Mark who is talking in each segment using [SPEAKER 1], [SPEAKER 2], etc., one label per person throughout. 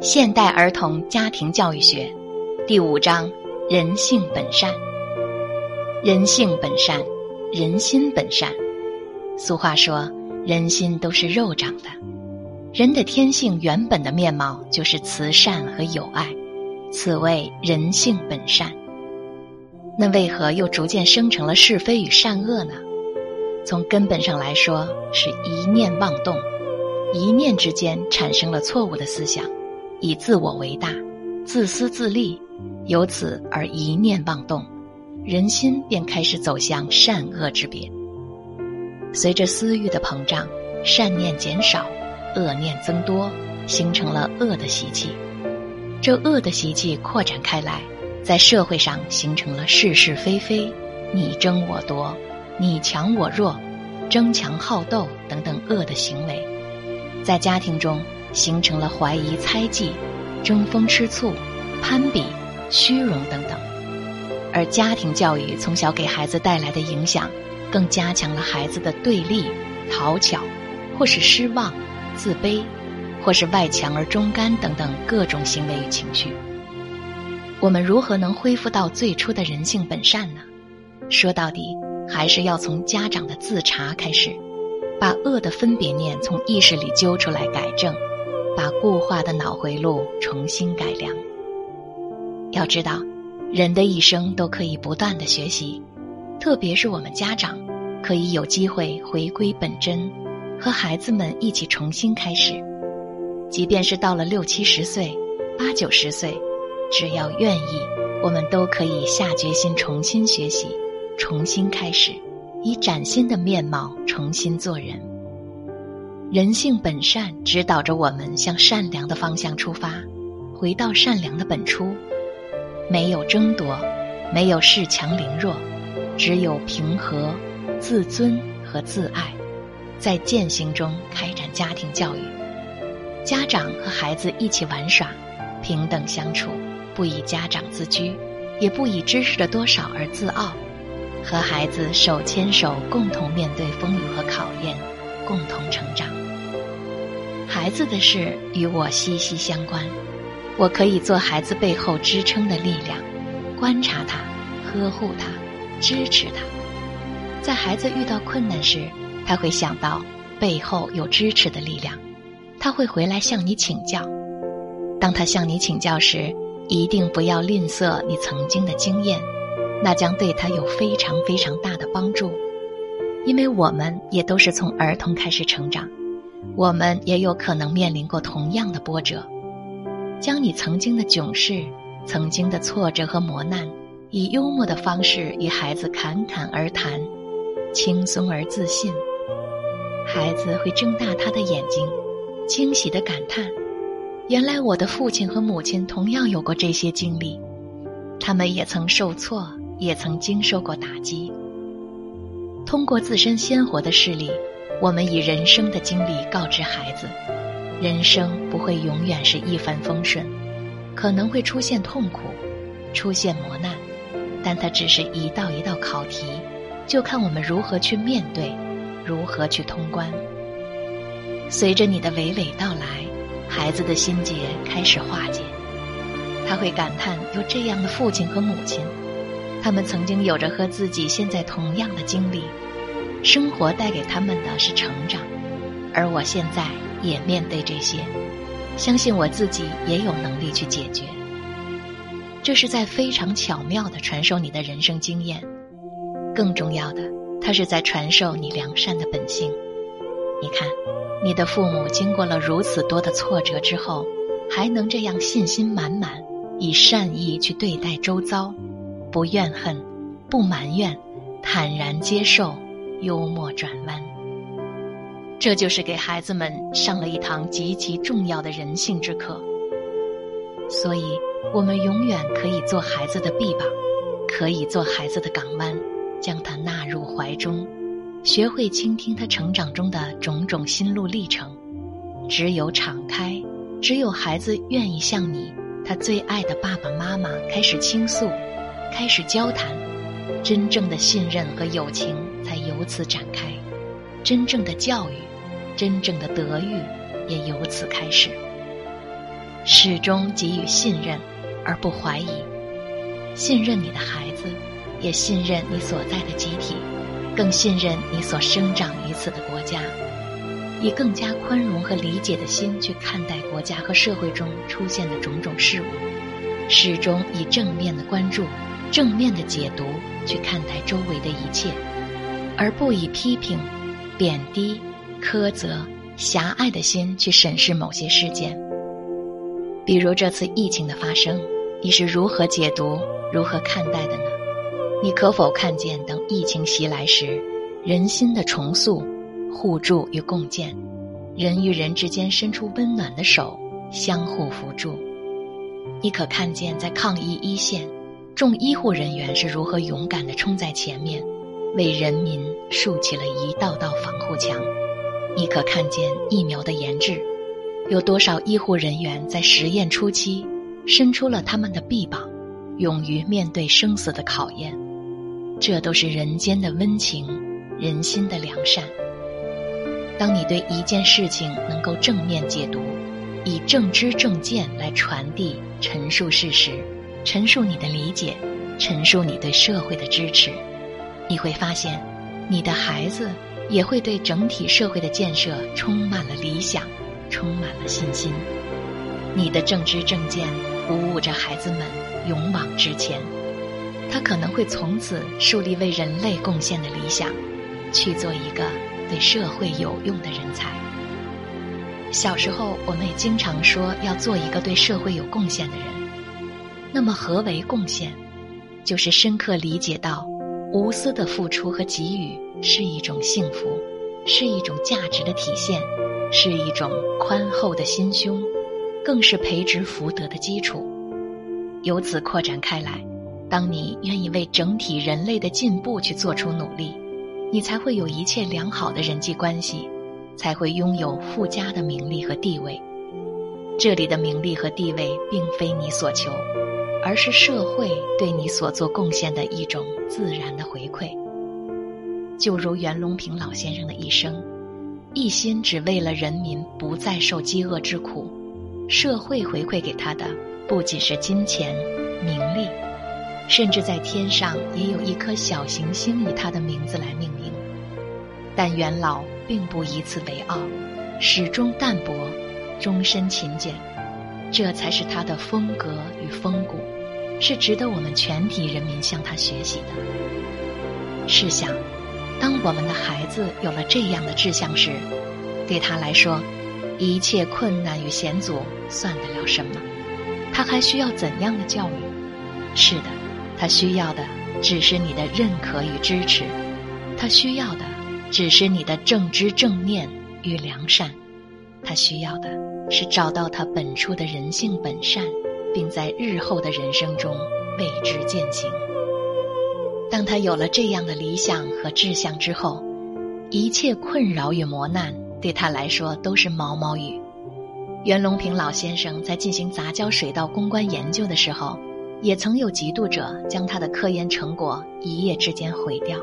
[SPEAKER 1] 现代儿童家庭教育学第五章：人性本善。人性本善，人心本善。俗话说，人心都是肉长的。人的天性原本的面貌就是慈善和友爱，此谓人性本善。那为何又逐渐生成了是非与善恶呢？从根本上来说，是一念妄动，一念之间产生了错误的思想，以自我为大，自私自利，由此而一念妄动。人心便开始走向善恶之别。随着私欲的膨胀，善念减少，恶念增多，形成了恶的习气。这恶的习气扩展开来，在社会上形成了是是非非、你争我夺、你强我弱、争强好斗等等恶的行为；在家庭中形成了怀疑猜忌、争风吃醋、攀比、虚荣等等。而家庭教育从小给孩子带来的影响，更加强了孩子的对立、讨巧，或是失望、自卑，或是外强而中干等等各种行为与情绪。我们如何能恢复到最初的人性本善呢？说到底，还是要从家长的自查开始，把恶的分别念从意识里揪出来改正，把固化的脑回路重新改良。要知道。人的一生都可以不断的学习，特别是我们家长，可以有机会回归本真，和孩子们一起重新开始。即便是到了六七十岁、八九十岁，只要愿意，我们都可以下决心重新学习，重新开始，以崭新的面貌重新做人。人性本善，指导着我们向善良的方向出发，回到善良的本初。没有争夺，没有恃强凌弱，只有平和、自尊和自爱，在践行中开展家庭教育。家长和孩子一起玩耍，平等相处，不以家长自居，也不以知识的多少而自傲，和孩子手牵手，共同面对风雨和考验，共同成长。孩子的事与我息息相关。我可以做孩子背后支撑的力量，观察他，呵护他，支持他。在孩子遇到困难时，他会想到背后有支持的力量，他会回来向你请教。当他向你请教时，一定不要吝啬你曾经的经验，那将对他有非常非常大的帮助。因为我们也都是从儿童开始成长，我们也有可能面临过同样的波折。将你曾经的囧事、曾经的挫折和磨难，以幽默的方式与孩子侃侃而谈，轻松而自信。孩子会睁大他的眼睛，惊喜的感叹：“原来我的父亲和母亲同样有过这些经历，他们也曾受挫，也曾经受过打击。”通过自身鲜活的事例，我们以人生的经历告知孩子。人生不会永远是一帆风顺，可能会出现痛苦，出现磨难，但它只是一道一道考题，就看我们如何去面对，如何去通关。随着你的娓娓道来，孩子的心结开始化解，他会感叹有这样的父亲和母亲，他们曾经有着和自己现在同样的经历，生活带给他们的是成长，而我现在。也面对这些，相信我自己也有能力去解决。这是在非常巧妙的传授你的人生经验，更重要的，它是在传授你良善的本性。你看，你的父母经过了如此多的挫折之后，还能这样信心满满，以善意去对待周遭，不怨恨，不埋怨，坦然接受，幽默转弯。这就是给孩子们上了一堂极其重要的人性之课，所以，我们永远可以做孩子的臂膀，可以做孩子的港湾，将他纳入怀中，学会倾听他成长中的种种心路历程。只有敞开，只有孩子愿意向你，他最爱的爸爸妈妈开始倾诉，开始交谈，真正的信任和友情才由此展开，真正的教育。真正的德育也由此开始。始终给予信任，而不怀疑。信任你的孩子，也信任你所在的集体，更信任你所生长于此的国家。以更加宽容和理解的心去看待国家和社会中出现的种种事物，始终以正面的关注、正面的解读去看待周围的一切，而不以批评、贬低、苛责。狭隘的心去审视某些事件，比如这次疫情的发生，你是如何解读、如何看待的呢？你可否看见，等疫情袭来时，人心的重塑、互助与共建，人与人之间伸出温暖的手，相互扶助？你可看见，在抗疫一线，众医护人员是如何勇敢地冲在前面，为人民竖起了一道道防护墙？你可看见疫苗的研制，有多少医护人员在实验初期伸出了他们的臂膀，勇于面对生死的考验？这都是人间的温情，人心的良善。当你对一件事情能够正面解读，以正知正见来传递、陈述事实，陈述你的理解，陈述你对社会的支持，你会发现，你的孩子。也会对整体社会的建设充满了理想，充满了信心。你的正知正见鼓舞着孩子们勇往直前，他可能会从此树立为人类贡献的理想，去做一个对社会有用的人才。小时候，我们也经常说要做一个对社会有贡献的人。那么，何为贡献？就是深刻理解到。无私的付出和给予是一种幸福，是一种价值的体现，是一种宽厚的心胸，更是培植福德的基础。由此扩展开来，当你愿意为整体人类的进步去做出努力，你才会有一切良好的人际关系，才会拥有附加的名利和地位。这里的名利和地位，并非你所求。而是社会对你所做贡献的一种自然的回馈。就如袁隆平老先生的一生，一心只为了人民不再受饥饿之苦，社会回馈给他的不仅是金钱、名利，甚至在天上也有一颗小行星以他的名字来命名。但袁老并不以此为傲，始终淡泊，终身勤俭。这才是他的风格与风骨，是值得我们全体人民向他学习的。试想，当我们的孩子有了这样的志向时，对他来说，一切困难与险阻算得了什么？他还需要怎样的教育？是的，他需要的只是你的认可与支持，他需要的只是你的正知正念与良善，他需要的。是找到他本初的人性本善，并在日后的人生中为之践行。当他有了这样的理想和志向之后，一切困扰与磨难对他来说都是毛毛雨。袁隆平老先生在进行杂交水稻攻关研究的时候，也曾有嫉妒者将他的科研成果一夜之间毁掉，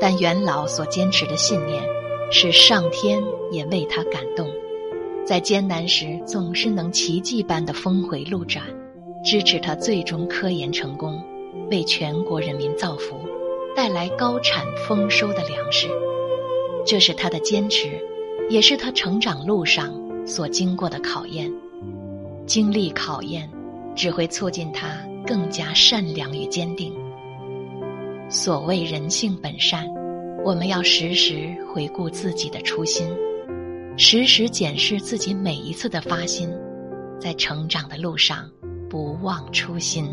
[SPEAKER 1] 但袁老所坚持的信念，是上天也为他感动。在艰难时，总是能奇迹般的峰回路转，支持他最终科研成功，为全国人民造福，带来高产丰收的粮食。这是他的坚持，也是他成长路上所经过的考验。经历考验，只会促进他更加善良与坚定。所谓人性本善，我们要时时回顾自己的初心。时时检视自己每一次的发心，在成长的路上，不忘初心。